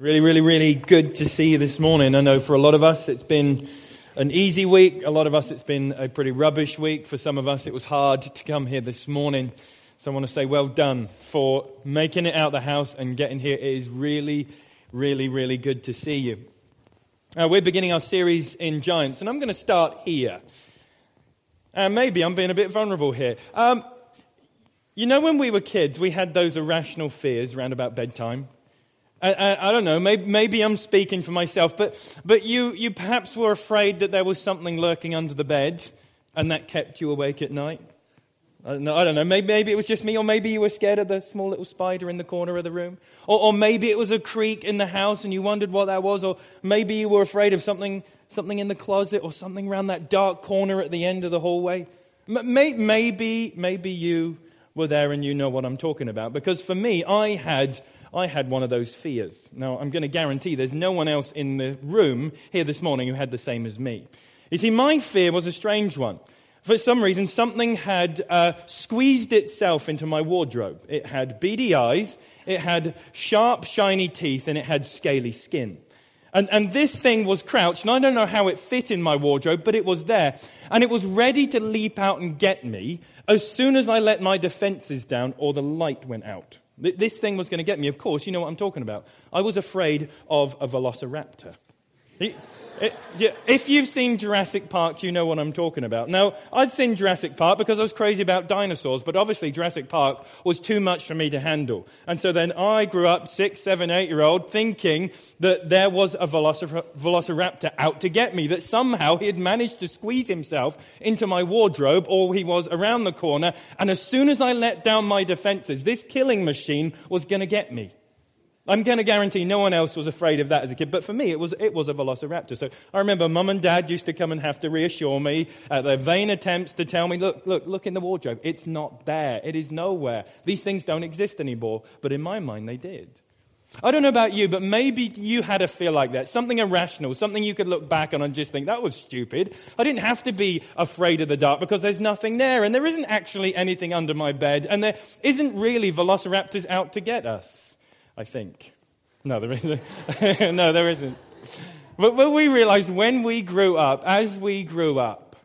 Really, really, really good to see you this morning. I know for a lot of us it's been an easy week. A lot of us it's been a pretty rubbish week. For some of us it was hard to come here this morning. So I want to say well done for making it out the house and getting here. It is really, really, really good to see you. Uh, we're beginning our series in Giants and I'm going to start here. And maybe I'm being a bit vulnerable here. Um, you know when we were kids we had those irrational fears around about bedtime? I, I, I, don't know, maybe, maybe, I'm speaking for myself, but, but you, you perhaps were afraid that there was something lurking under the bed and that kept you awake at night. I don't know, I don't know. Maybe, maybe, it was just me, or maybe you were scared of the small little spider in the corner of the room. Or, or maybe it was a creak in the house and you wondered what that was, or maybe you were afraid of something, something in the closet or something around that dark corner at the end of the hallway. Maybe, maybe you were there and you know what I'm talking about. Because for me, I had I had one of those fears. Now, I'm going to guarantee there's no one else in the room here this morning who had the same as me. You see, my fear was a strange one. For some reason, something had uh, squeezed itself into my wardrobe. It had beady eyes, it had sharp, shiny teeth, and it had scaly skin. And, and this thing was crouched, and I don't know how it fit in my wardrobe, but it was there. And it was ready to leap out and get me as soon as I let my defenses down or the light went out. This thing was going to get me. Of course, you know what I'm talking about. I was afraid of a velociraptor. Eh, yeah, if you've seen Jurassic Park, you know what I'm talking about. Now, I'd seen Jurassic Park because I was crazy about dinosaurs, but obviously Jurassic Park was too much for me to handle. And so then I grew up, six, seven, eight year old, thinking that there was a velociraptor out to get me, that somehow he had managed to squeeze himself into my wardrobe, or he was around the corner, and as soon as I let down my defenses, this killing machine was going to get me. I'm going to guarantee no one else was afraid of that as a kid, but for me, it was, it was a velociraptor. So I remember mum and dad used to come and have to reassure me at their vain attempts to tell me, look, look, look in the wardrobe. It's not there. It is nowhere. These things don't exist anymore. But in my mind, they did. I don't know about you, but maybe you had a fear like that. Something irrational, something you could look back on and just think, that was stupid. I didn't have to be afraid of the dark because there's nothing there and there isn't actually anything under my bed and there isn't really velociraptors out to get us. I think. No, there isn't. no, there isn't. But, but we realized when we grew up, as we grew up,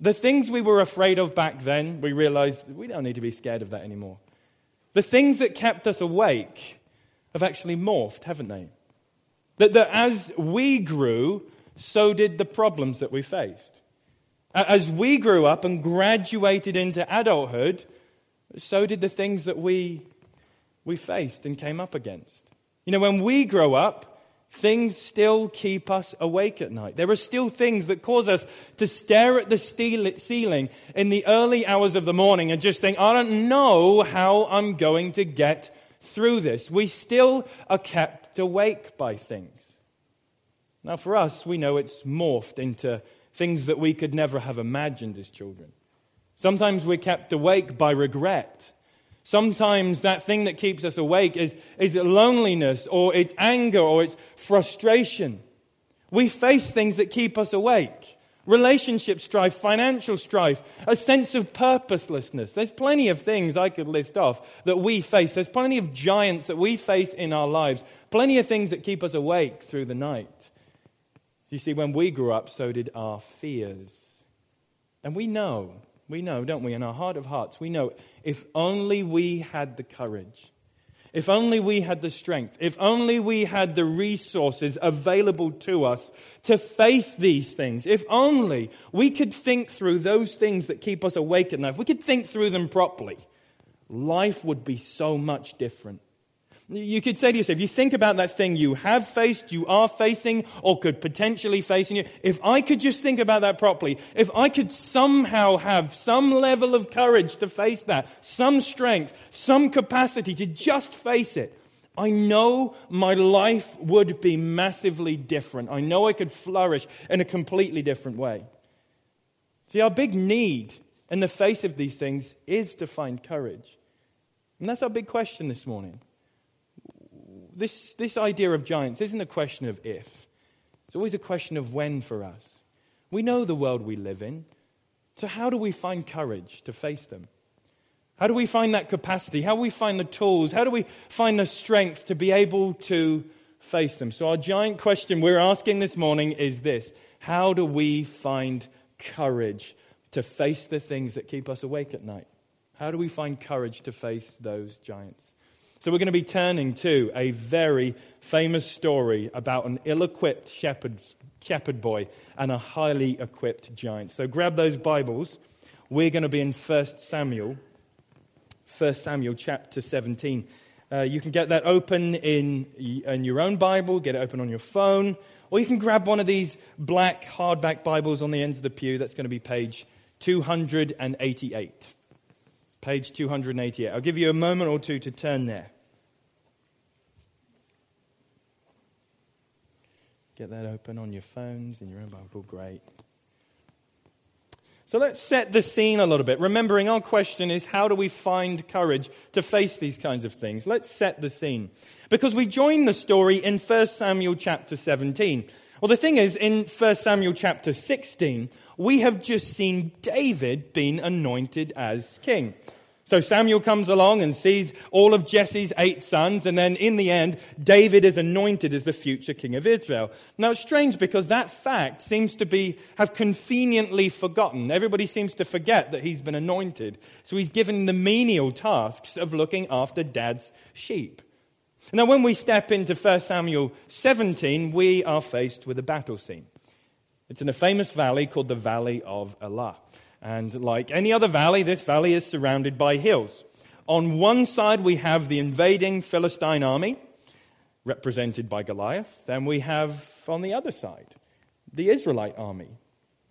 the things we were afraid of back then, we realized we don't need to be scared of that anymore. The things that kept us awake have actually morphed, haven't they? That, that as we grew, so did the problems that we faced. As we grew up and graduated into adulthood, so did the things that we we faced and came up against. You know, when we grow up, things still keep us awake at night. There are still things that cause us to stare at the ceiling in the early hours of the morning and just think, I don't know how I'm going to get through this. We still are kept awake by things. Now, for us, we know it's morphed into things that we could never have imagined as children. Sometimes we're kept awake by regret. Sometimes that thing that keeps us awake is, is loneliness or it's anger or it's frustration. We face things that keep us awake. Relationship strife, financial strife, a sense of purposelessness. There's plenty of things I could list off that we face. There's plenty of giants that we face in our lives. Plenty of things that keep us awake through the night. You see, when we grew up, so did our fears. And we know we know, don't we, in our heart of hearts, we know if only we had the courage, if only we had the strength, if only we had the resources available to us to face these things, if only we could think through those things that keep us awake at night, if we could think through them properly, life would be so much different. You could say to yourself, if you think about that thing you have faced, you are facing, or could potentially face in you, if I could just think about that properly, if I could somehow have some level of courage to face that, some strength, some capacity to just face it, I know my life would be massively different. I know I could flourish in a completely different way. See, our big need in the face of these things is to find courage. And that's our big question this morning this, this idea of giants isn't a question of if, it's always a question of when for us. We know the world we live in, so how do we find courage to face them? How do we find that capacity? How do we find the tools? How do we find the strength to be able to face them. So our giant question we're asking this morning is this. How do we find courage to face the things that keep us awake at night? How do we find courage to face those giants? So we're going to be turning to a very famous story about an ill-equipped shepherd, shepherd boy and a highly equipped giant. So grab those Bibles. We're going to be in 1 Samuel, 1 Samuel chapter 17. Uh, you can get that open in, in your own Bible, get it open on your phone, or you can grab one of these black hardback Bibles on the ends of the pew. That's going to be page 288. Page 288. I'll give you a moment or two to turn there. Get that open on your phones, in your own Bible. Great. So let's set the scene a little bit. Remembering our question is how do we find courage to face these kinds of things? Let's set the scene. Because we join the story in 1 Samuel chapter 17. Well, the thing is, in 1 Samuel chapter 16, we have just seen David being anointed as king. So Samuel comes along and sees all of Jesse's eight sons, and then in the end, David is anointed as the future king of Israel. Now it's strange because that fact seems to be, have conveniently forgotten. Everybody seems to forget that he's been anointed. So he's given the menial tasks of looking after dad's sheep. Now when we step into 1 Samuel 17, we are faced with a battle scene. It's in a famous valley called the Valley of Elah. And like any other valley, this valley is surrounded by hills. On one side, we have the invading Philistine army, represented by Goliath. Then we have on the other side, the Israelite army,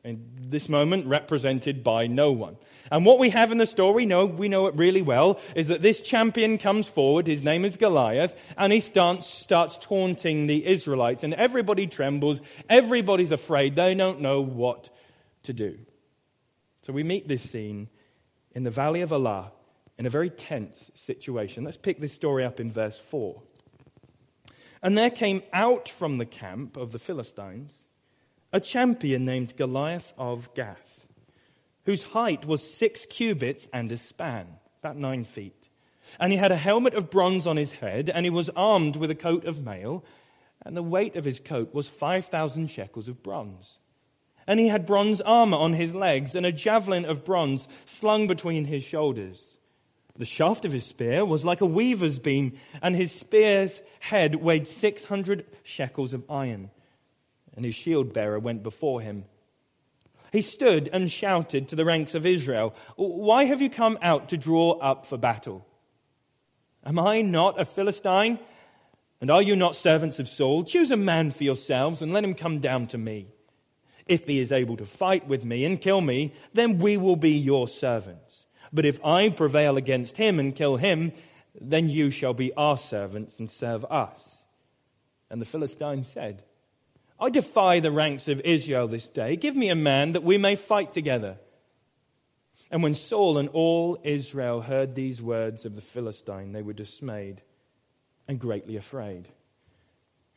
in this moment represented by no one. And what we have in the story, no, we know it really well, is that this champion comes forward, his name is Goliath, and he starts, starts taunting the Israelites, and everybody trembles, everybody's afraid, they don't know what to do. So we meet this scene in the Valley of Elah in a very tense situation. Let's pick this story up in verse 4. And there came out from the camp of the Philistines a champion named Goliath of Gath, whose height was six cubits and a span, about nine feet. And he had a helmet of bronze on his head, and he was armed with a coat of mail, and the weight of his coat was 5,000 shekels of bronze. And he had bronze armor on his legs and a javelin of bronze slung between his shoulders. The shaft of his spear was like a weaver's beam, and his spear's head weighed 600 shekels of iron. And his shield bearer went before him. He stood and shouted to the ranks of Israel, Why have you come out to draw up for battle? Am I not a Philistine? And are you not servants of Saul? Choose a man for yourselves and let him come down to me. If he is able to fight with me and kill me, then we will be your servants. But if I prevail against him and kill him, then you shall be our servants and serve us. And the Philistine said, I defy the ranks of Israel this day. Give me a man that we may fight together. And when Saul and all Israel heard these words of the Philistine, they were dismayed and greatly afraid.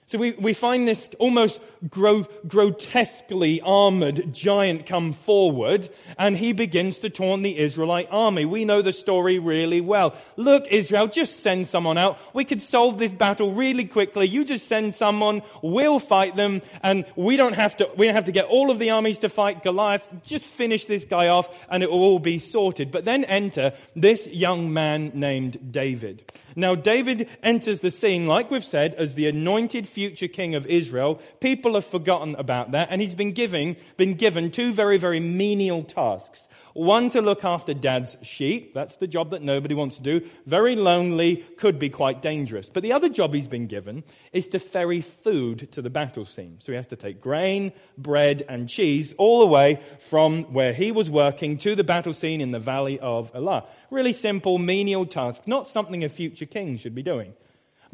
So we, we find this almost gro- grotesquely armored giant come forward and he begins to taunt the Israelite army. We know the story really well. Look, Israel, just send someone out. We could solve this battle really quickly. You just send someone, we'll fight them and we don't have to, we don't have to get all of the armies to fight Goliath. Just finish this guy off and it will all be sorted. But then enter this young man named David. Now David enters the scene, like we've said, as the anointed future king of Israel. People have forgotten about that and he's been giving, been given two very, very menial tasks. One to look after dad's sheep. That's the job that nobody wants to do. Very lonely, could be quite dangerous. But the other job he's been given is to ferry food to the battle scene. So he has to take grain, bread, and cheese all the way from where he was working to the battle scene in the valley of Elah. Really simple, menial task. Not something a future king should be doing.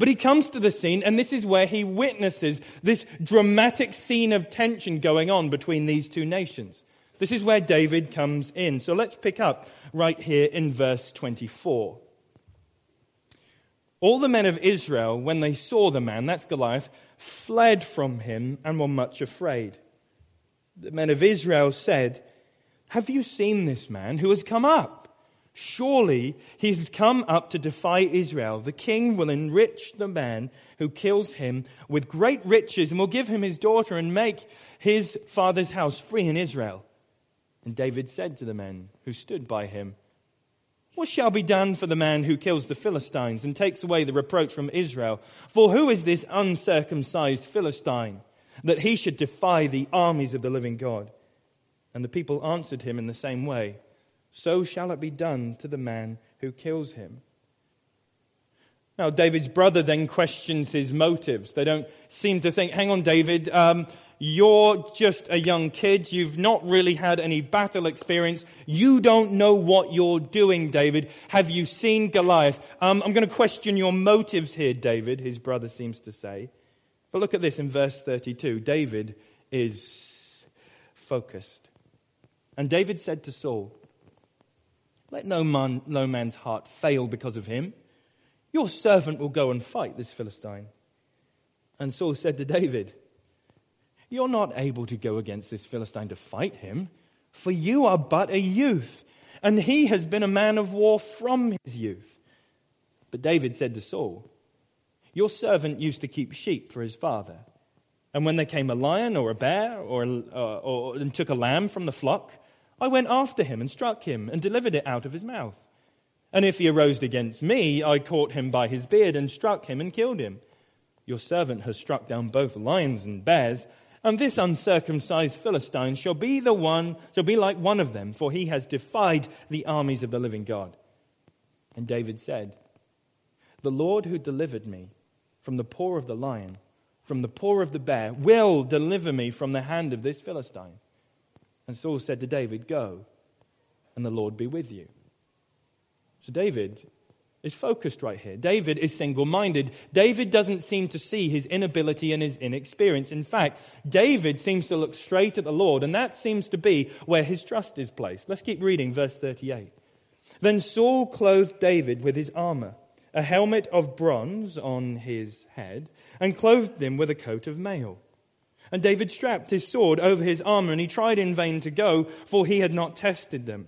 But he comes to the scene and this is where he witnesses this dramatic scene of tension going on between these two nations. This is where David comes in. So let's pick up right here in verse 24. All the men of Israel, when they saw the man, that's Goliath, fled from him and were much afraid. The men of Israel said, Have you seen this man who has come up? Surely he has come up to defy Israel. The king will enrich the man who kills him with great riches and will give him his daughter and make his father's house free in Israel. And David said to the men who stood by him, What shall be done for the man who kills the Philistines and takes away the reproach from Israel? For who is this uncircumcised Philistine that he should defy the armies of the living God? And the people answered him in the same way so shall it be done to the man who kills him. Now, David's brother then questions his motives. They don't seem to think, hang on, David, um, you're just a young kid. You've not really had any battle experience. You don't know what you're doing, David. Have you seen Goliath? Um, I'm going to question your motives here, David, his brother seems to say. But look at this in verse 32. David is focused. And David said to Saul, let no, man, no man's heart fail because of him. Your servant will go and fight this Philistine. And Saul said to David, You're not able to go against this Philistine to fight him, for you are but a youth, and he has been a man of war from his youth. But David said to Saul, Your servant used to keep sheep for his father. And when there came a lion or a bear or, uh, or and took a lamb from the flock, I went after him and struck him and delivered it out of his mouth. And if he arose against me, I caught him by his beard and struck him and killed him. Your servant has struck down both lions and bears, and this uncircumcised Philistine shall be the one, shall be like one of them, for he has defied the armies of the living God. And David said, The Lord who delivered me from the paw of the lion, from the paw of the bear, will deliver me from the hand of this Philistine. And Saul said to David, Go, and the Lord be with you. So David is focused right here. David is single minded. David doesn't seem to see his inability and his inexperience. In fact, David seems to look straight at the Lord, and that seems to be where his trust is placed. Let's keep reading verse 38. Then Saul clothed David with his armor, a helmet of bronze on his head, and clothed him with a coat of mail. And David strapped his sword over his armor, and he tried in vain to go, for he had not tested them.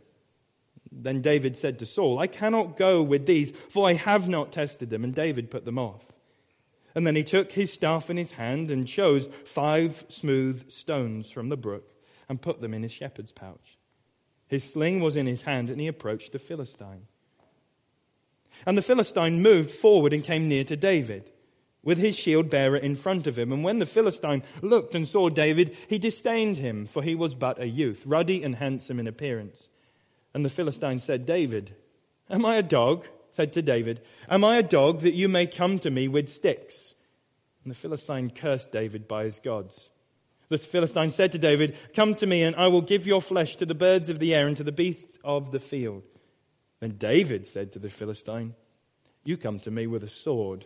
Then David said to Saul, I cannot go with these, for I have not tested them. And David put them off. And then he took his staff in his hand and chose five smooth stones from the brook and put them in his shepherd's pouch. His sling was in his hand, and he approached the Philistine. And the Philistine moved forward and came near to David with his shield bearer in front of him. And when the Philistine looked and saw David, he disdained him, for he was but a youth, ruddy and handsome in appearance. And the Philistine said, David, am I a dog? said to David, Am I a dog that you may come to me with sticks? And the Philistine cursed David by his gods. The Philistine said to David, Come to me, and I will give your flesh to the birds of the air and to the beasts of the field. Then David said to the Philistine, You come to me with a sword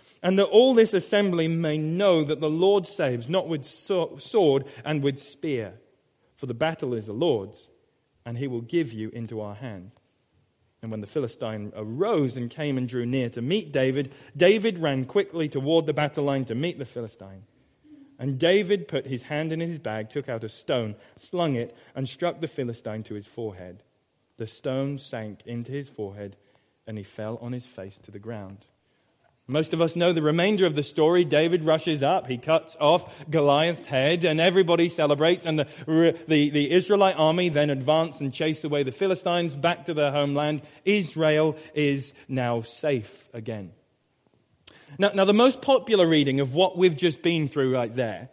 and that all this assembly may know that the Lord saves, not with sword and with spear. For the battle is the Lord's, and he will give you into our hand. And when the Philistine arose and came and drew near to meet David, David ran quickly toward the battle line to meet the Philistine. And David put his hand in his bag, took out a stone, slung it, and struck the Philistine to his forehead. The stone sank into his forehead, and he fell on his face to the ground. Most of us know the remainder of the story. David rushes up, he cuts off Goliath's head, and everybody celebrates. And the, the, the, Israelite army then advance and chase away the Philistines back to their homeland. Israel is now safe again. Now, now the most popular reading of what we've just been through right there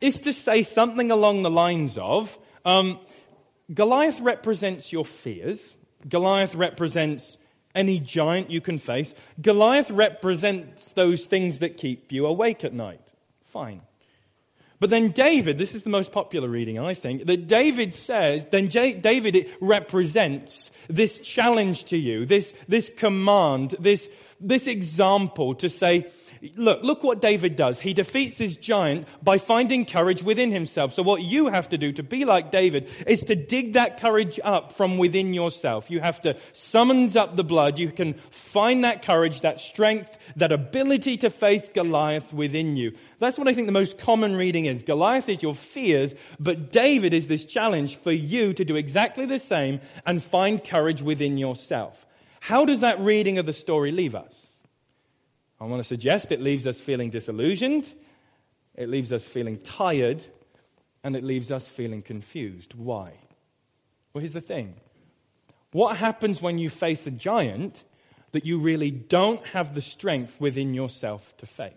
is to say something along the lines of um, Goliath represents your fears, Goliath represents any giant you can face. Goliath represents those things that keep you awake at night. Fine. But then David, this is the most popular reading, I think, that David says, then J- David represents this challenge to you, this, this command, this, this example to say, Look, look what David does. He defeats his giant by finding courage within himself. So what you have to do to be like David is to dig that courage up from within yourself. You have to summons up the blood. You can find that courage, that strength, that ability to face Goliath within you. That's what I think the most common reading is. Goliath is your fears, but David is this challenge for you to do exactly the same and find courage within yourself. How does that reading of the story leave us? I want to suggest it leaves us feeling disillusioned, it leaves us feeling tired, and it leaves us feeling confused. Why? Well, here's the thing what happens when you face a giant that you really don't have the strength within yourself to face?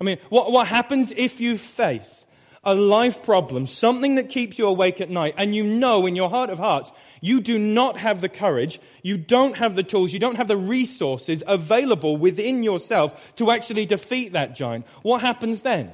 I mean, what, what happens if you face a life problem, something that keeps you awake at night, and you know in your heart of hearts, you do not have the courage, you don't have the tools, you don't have the resources available within yourself to actually defeat that giant, what happens then?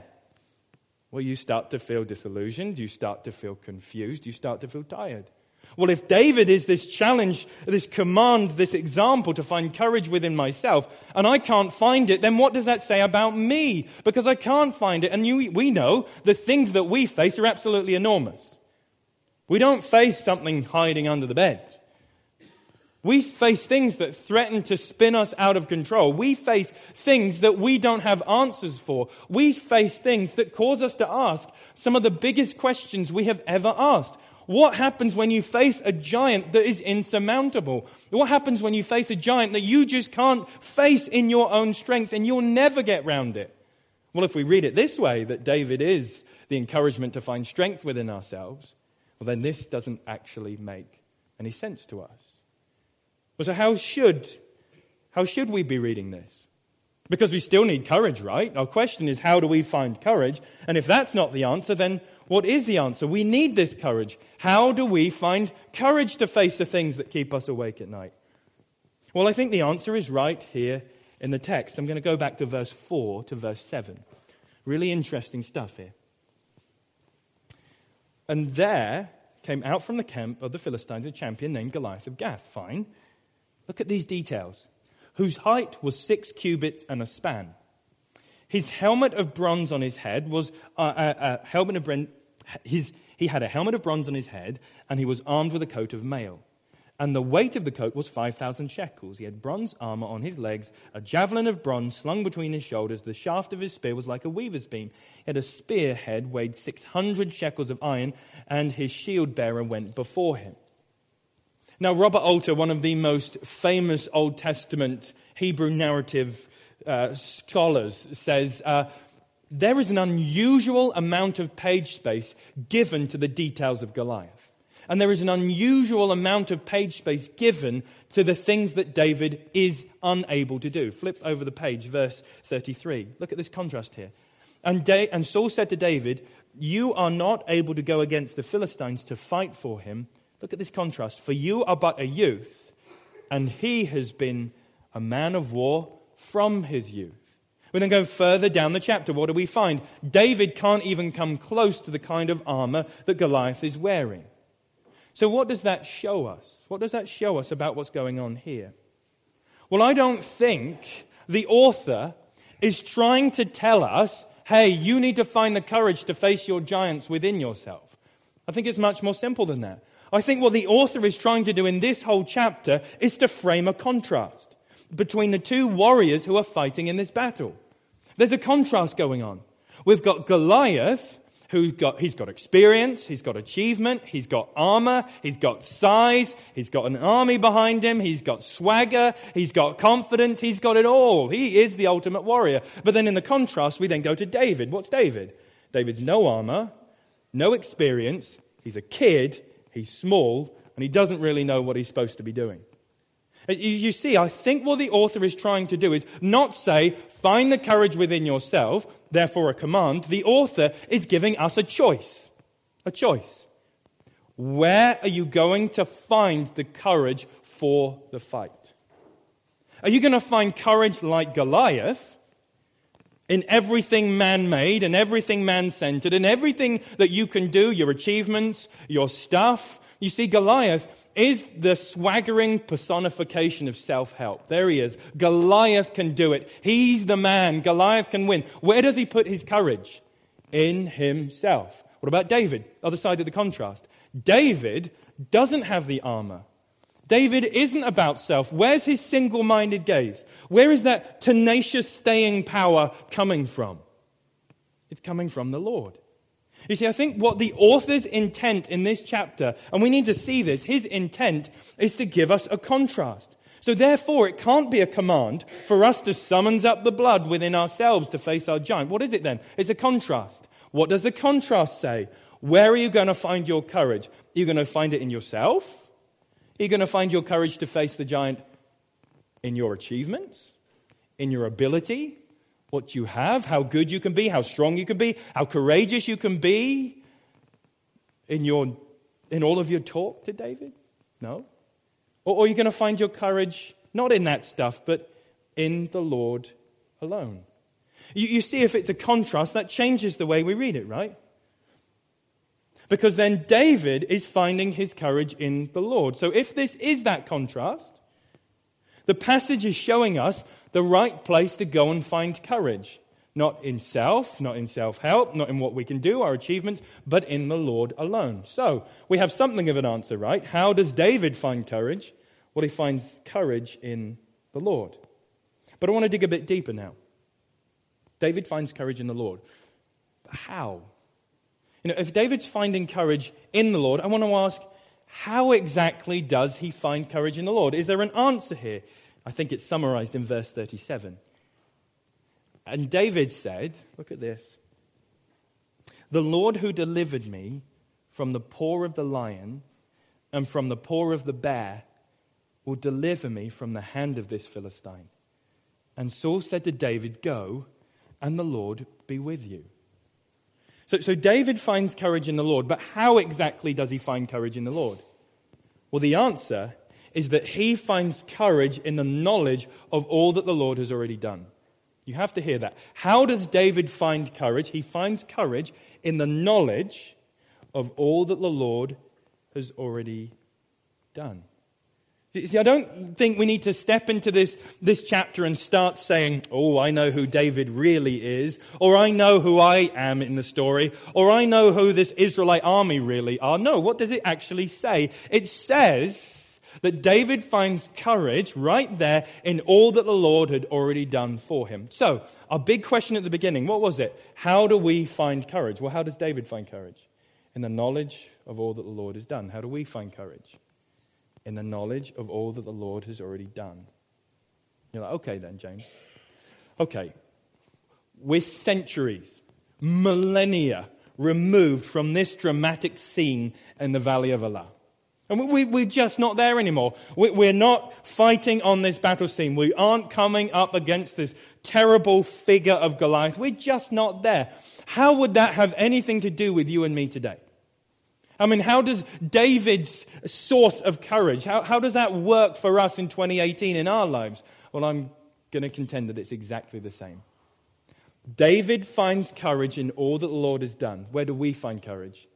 Well, you start to feel disillusioned, you start to feel confused, you start to feel tired. Well, if David is this challenge, this command, this example to find courage within myself, and I can't find it, then what does that say about me? Because I can't find it. And you, we know the things that we face are absolutely enormous. We don't face something hiding under the bed. We face things that threaten to spin us out of control. We face things that we don't have answers for. We face things that cause us to ask some of the biggest questions we have ever asked. What happens when you face a giant that is insurmountable? What happens when you face a giant that you just can't face in your own strength and you'll never get round it? Well, if we read it this way, that David is the encouragement to find strength within ourselves, well, then this doesn't actually make any sense to us. Well, so how should, how should we be reading this? Because we still need courage, right? Our question is, how do we find courage? And if that's not the answer, then what is the answer? We need this courage. How do we find courage to face the things that keep us awake at night? Well, I think the answer is right here in the text. I'm going to go back to verse 4 to verse 7. Really interesting stuff here. And there came out from the camp of the Philistines a champion named Goliath of Gath. Fine. Look at these details. Whose height was six cubits and a span his helmet of bronze on his head was a, uh, uh, a helmet of bronze. His, he had a helmet of bronze on his head, and he was armed with a coat of mail. And the weight of the coat was 5,000 shekels. He had bronze armor on his legs, a javelin of bronze slung between his shoulders. The shaft of his spear was like a weaver's beam. He had a spear head weighed 600 shekels of iron, and his shield bearer went before him. Now, Robert Alter, one of the most famous Old Testament Hebrew narrative uh, scholars says uh, there is an unusual amount of page space given to the details of Goliath. And there is an unusual amount of page space given to the things that David is unable to do. Flip over the page, verse 33. Look at this contrast here. And, da- and Saul said to David, You are not able to go against the Philistines to fight for him. Look at this contrast. For you are but a youth, and he has been a man of war from his youth. We then go further down the chapter. What do we find? David can't even come close to the kind of armor that Goliath is wearing. So, what does that show us? What does that show us about what's going on here? Well, I don't think the author is trying to tell us, hey, you need to find the courage to face your giants within yourself. I think it's much more simple than that. I think what the author is trying to do in this whole chapter is to frame a contrast between the two warriors who are fighting in this battle. There's a contrast going on. We've got Goliath, who's got, he's got experience, he's got achievement, he's got armor, he's got size, he's got an army behind him, he's got swagger, he's got confidence, he's got it all. He is the ultimate warrior. But then in the contrast, we then go to David. What's David? David's no armor, no experience, he's a kid, he's small, and he doesn't really know what he's supposed to be doing. You see, I think what the author is trying to do is not say, find the courage within yourself, therefore a command. The author is giving us a choice. A choice. Where are you going to find the courage for the fight? Are you going to find courage like Goliath in everything man made and everything man centered and everything that you can do, your achievements, your stuff, You see, Goliath is the swaggering personification of self-help. There he is. Goliath can do it. He's the man. Goliath can win. Where does he put his courage? In himself. What about David? Other side of the contrast. David doesn't have the armor. David isn't about self. Where's his single-minded gaze? Where is that tenacious staying power coming from? It's coming from the Lord. You see, I think what the author's intent in this chapter, and we need to see this, his intent is to give us a contrast. So therefore, it can't be a command for us to summons up the blood within ourselves to face our giant. What is it then? It's a contrast. What does the contrast say? Where are you going to find your courage? Are you going to find it in yourself? Are you going to find your courage to face the giant in your achievements? In your ability? What you have? How good you can be? How strong you can be? How courageous you can be? In your, in all of your talk to David? No. Or, are you going to find your courage not in that stuff, but in the Lord alone? You, you see, if it's a contrast, that changes the way we read it, right? Because then David is finding his courage in the Lord. So if this is that contrast, the passage is showing us the right place to go and find courage. Not in self, not in self-help, not in what we can do, our achievements, but in the Lord alone. So, we have something of an answer, right? How does David find courage? Well, he finds courage in the Lord. But I want to dig a bit deeper now. David finds courage in the Lord. How? You know, if David's finding courage in the Lord, I want to ask, how exactly does he find courage in the Lord? Is there an answer here? I think it's summarized in verse 37. And David said, look at this. The Lord who delivered me from the paw of the lion and from the paw of the bear will deliver me from the hand of this Philistine. And Saul said to David, Go, and the Lord be with you. So, so David finds courage in the Lord, but how exactly does he find courage in the Lord? Well, the answer is that he finds courage in the knowledge of all that the Lord has already done. You have to hear that. How does David find courage? He finds courage in the knowledge of all that the Lord has already done. See, I don't think we need to step into this, this chapter and start saying, oh, I know who David really is, or I know who I am in the story, or I know who this Israelite army really are. No, what does it actually say? It says that David finds courage right there in all that the Lord had already done for him. So, our big question at the beginning, what was it? How do we find courage? Well, how does David find courage? In the knowledge of all that the Lord has done. How do we find courage? In the knowledge of all that the Lord has already done. You're like, okay then, James. Okay. We're centuries, millennia removed from this dramatic scene in the Valley of Elah. And we, we're just not there anymore. We're not fighting on this battle scene. We aren't coming up against this terrible figure of Goliath. We're just not there. How would that have anything to do with you and me today? I mean, how does David's source of courage, how, how does that work for us in 2018 in our lives? Well, I'm going to contend that it's exactly the same. David finds courage in all that the Lord has done. Where do we find courage?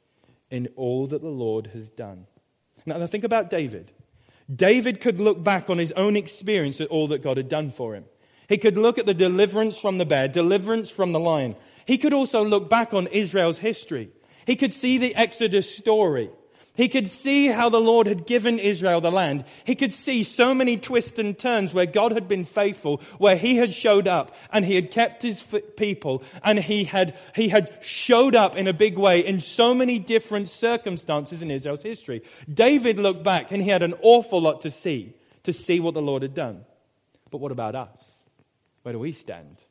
In all that the Lord has done. Now, think about David. David could look back on his own experience at all that God had done for him. He could look at the deliverance from the bear, deliverance from the lion. He could also look back on Israel's history. He could see the Exodus story. He could see how the Lord had given Israel the land. He could see so many twists and turns where God had been faithful, where he had showed up and he had kept his people and he had, he had showed up in a big way in so many different circumstances in Israel's history. David looked back and he had an awful lot to see, to see what the Lord had done. But what about us? Where do we stand?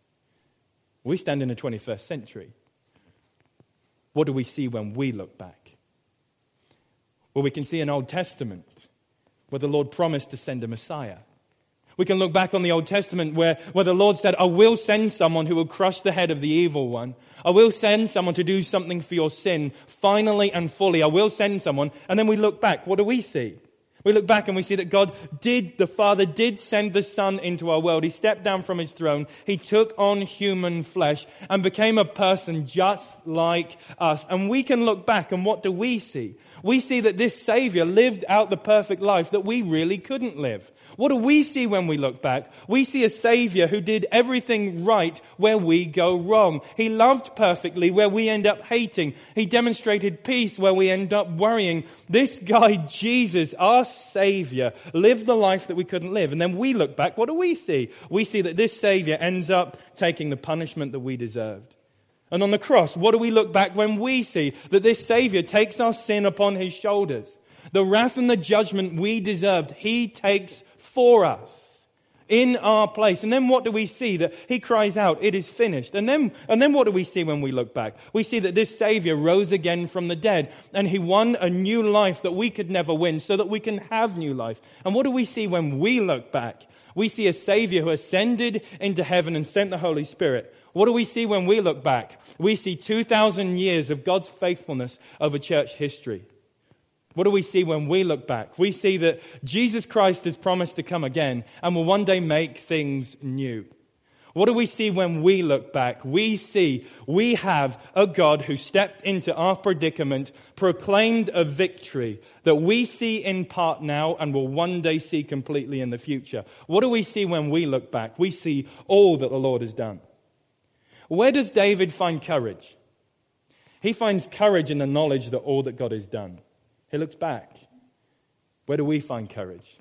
We stand in the 21st century. What do we see when we look back? Well, we can see an Old Testament where the Lord promised to send a Messiah. We can look back on the Old Testament where, where the Lord said, I will send someone who will crush the head of the evil one. I will send someone to do something for your sin finally and fully. I will send someone. And then we look back. What do we see? We look back and we see that God did, the Father did send the Son into our world. He stepped down from his throne. He took on human flesh and became a person just like us. And we can look back and what do we see? We see that this Savior lived out the perfect life that we really couldn't live. What do we see when we look back? We see a Savior who did everything right where we go wrong. He loved perfectly where we end up hating. He demonstrated peace where we end up worrying. This guy, Jesus, our Savior, lived the life that we couldn't live. And then we look back, what do we see? We see that this Savior ends up taking the punishment that we deserved. And on the cross, what do we look back when we see that this Savior takes our sin upon His shoulders? The wrath and the judgment we deserved, He takes for us in our place. And then what do we see? That he cries out, it is finished. And then, and then what do we see when we look back? We see that this savior rose again from the dead and he won a new life that we could never win so that we can have new life. And what do we see when we look back? We see a savior who ascended into heaven and sent the Holy Spirit. What do we see when we look back? We see 2,000 years of God's faithfulness over church history. What do we see when we look back? We see that Jesus Christ has promised to come again and will one day make things new. What do we see when we look back? We see we have a God who stepped into our predicament, proclaimed a victory that we see in part now and will one day see completely in the future. What do we see when we look back? We see all that the Lord has done. Where does David find courage? He finds courage in the knowledge that all that God has done. He looks back. Where do we find courage?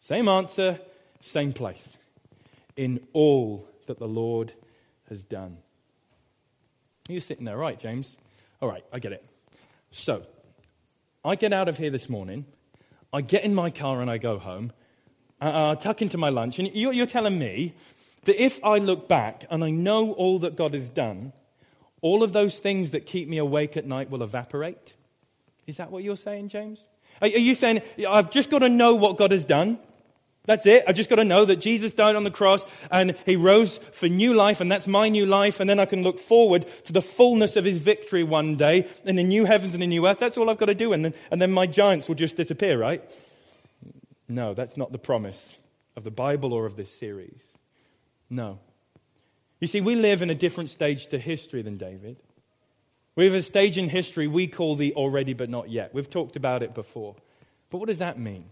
Same answer, same place. In all that the Lord has done. You're sitting there, right, James? All right, I get it. So, I get out of here this morning, I get in my car and I go home, uh, I tuck into my lunch, and you're telling me that if I look back and I know all that God has done, all of those things that keep me awake at night will evaporate? Is that what you're saying, James? Are, you saying, I've just got to know what God has done? That's it. I've just got to know that Jesus died on the cross and he rose for new life and that's my new life and then I can look forward to the fullness of his victory one day in the new heavens and the new earth. That's all I've got to do and then, and then my giants will just disappear, right? No, that's not the promise of the Bible or of this series. No. You see, we live in a different stage to history than David. We have a stage in history we call the already but not yet. We've talked about it before. But what does that mean?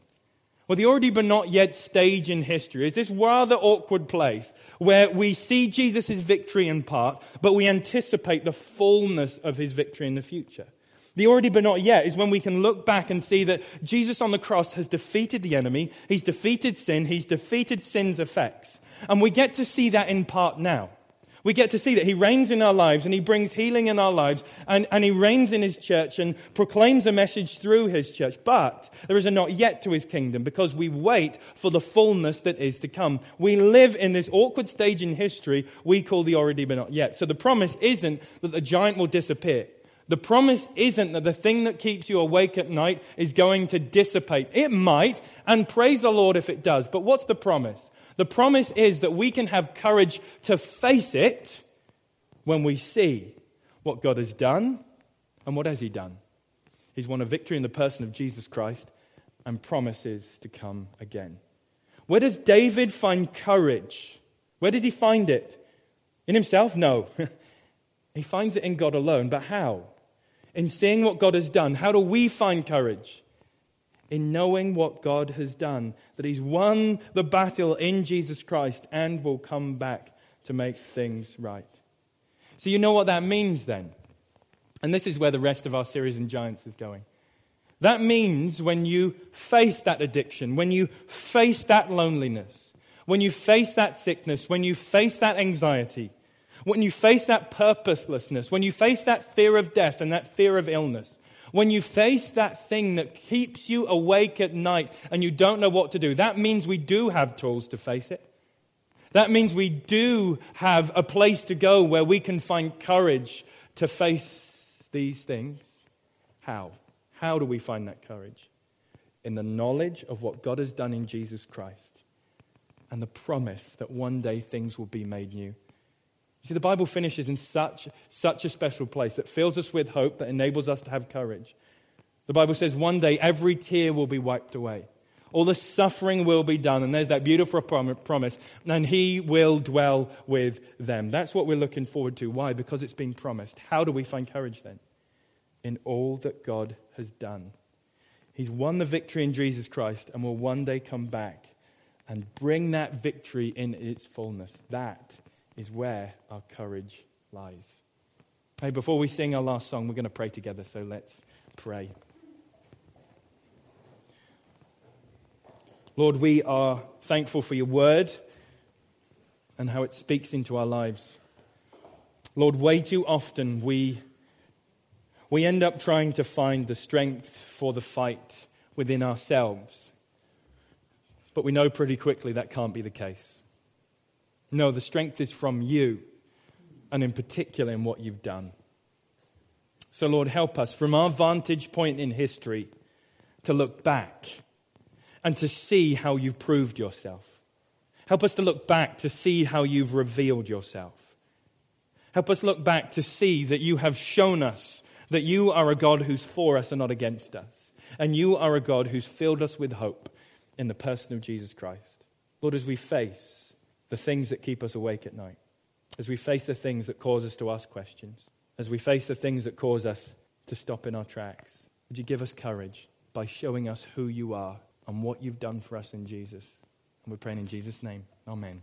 Well, the already but not yet stage in history is this rather awkward place where we see Jesus' victory in part, but we anticipate the fullness of his victory in the future. The already but not yet is when we can look back and see that Jesus on the cross has defeated the enemy, he's defeated sin, he's defeated sin's effects. And we get to see that in part now. We get to see that He reigns in our lives and He brings healing in our lives and, and He reigns in His church and proclaims a message through His church. But there is a not yet to His kingdom because we wait for the fullness that is to come. We live in this awkward stage in history we call the already but not yet. So the promise isn't that the giant will disappear. The promise isn't that the thing that keeps you awake at night is going to dissipate. It might, and praise the Lord if it does. But what's the promise? The promise is that we can have courage to face it when we see what God has done and what has He done. He's won a victory in the person of Jesus Christ and promises to come again. Where does David find courage? Where does he find it? In himself? No. he finds it in God alone. But how? In seeing what God has done. How do we find courage? In knowing what God has done, that He's won the battle in Jesus Christ and will come back to make things right. So, you know what that means then? And this is where the rest of our series in Giants is going. That means when you face that addiction, when you face that loneliness, when you face that sickness, when you face that anxiety, when you face that purposelessness, when you face that fear of death and that fear of illness, when you face that thing that keeps you awake at night and you don't know what to do, that means we do have tools to face it. That means we do have a place to go where we can find courage to face these things. How? How do we find that courage? In the knowledge of what God has done in Jesus Christ and the promise that one day things will be made new. You see, the Bible finishes in such, such a special place that fills us with hope, that enables us to have courage. The Bible says one day every tear will be wiped away. All the suffering will be done. And there's that beautiful promise. And he will dwell with them. That's what we're looking forward to. Why? Because it's been promised. How do we find courage then? In all that God has done. He's won the victory in Jesus Christ and will one day come back and bring that victory in its fullness. That is where our courage lies. Hey, before we sing our last song, we're going to pray together, so let's pray. Lord, we are thankful for your word and how it speaks into our lives. Lord, way too often we, we end up trying to find the strength for the fight within ourselves. But we know pretty quickly that can't be the case. No, the strength is from you, and in particular in what you've done. So, Lord, help us from our vantage point in history to look back and to see how you've proved yourself. Help us to look back to see how you've revealed yourself. Help us look back to see that you have shown us that you are a God who's for us and not against us. And you are a God who's filled us with hope in the person of Jesus Christ. Lord, as we face the things that keep us awake at night, as we face the things that cause us to ask questions, as we face the things that cause us to stop in our tracks, would you give us courage by showing us who you are and what you've done for us in Jesus? And we're praying in Jesus' name. Amen.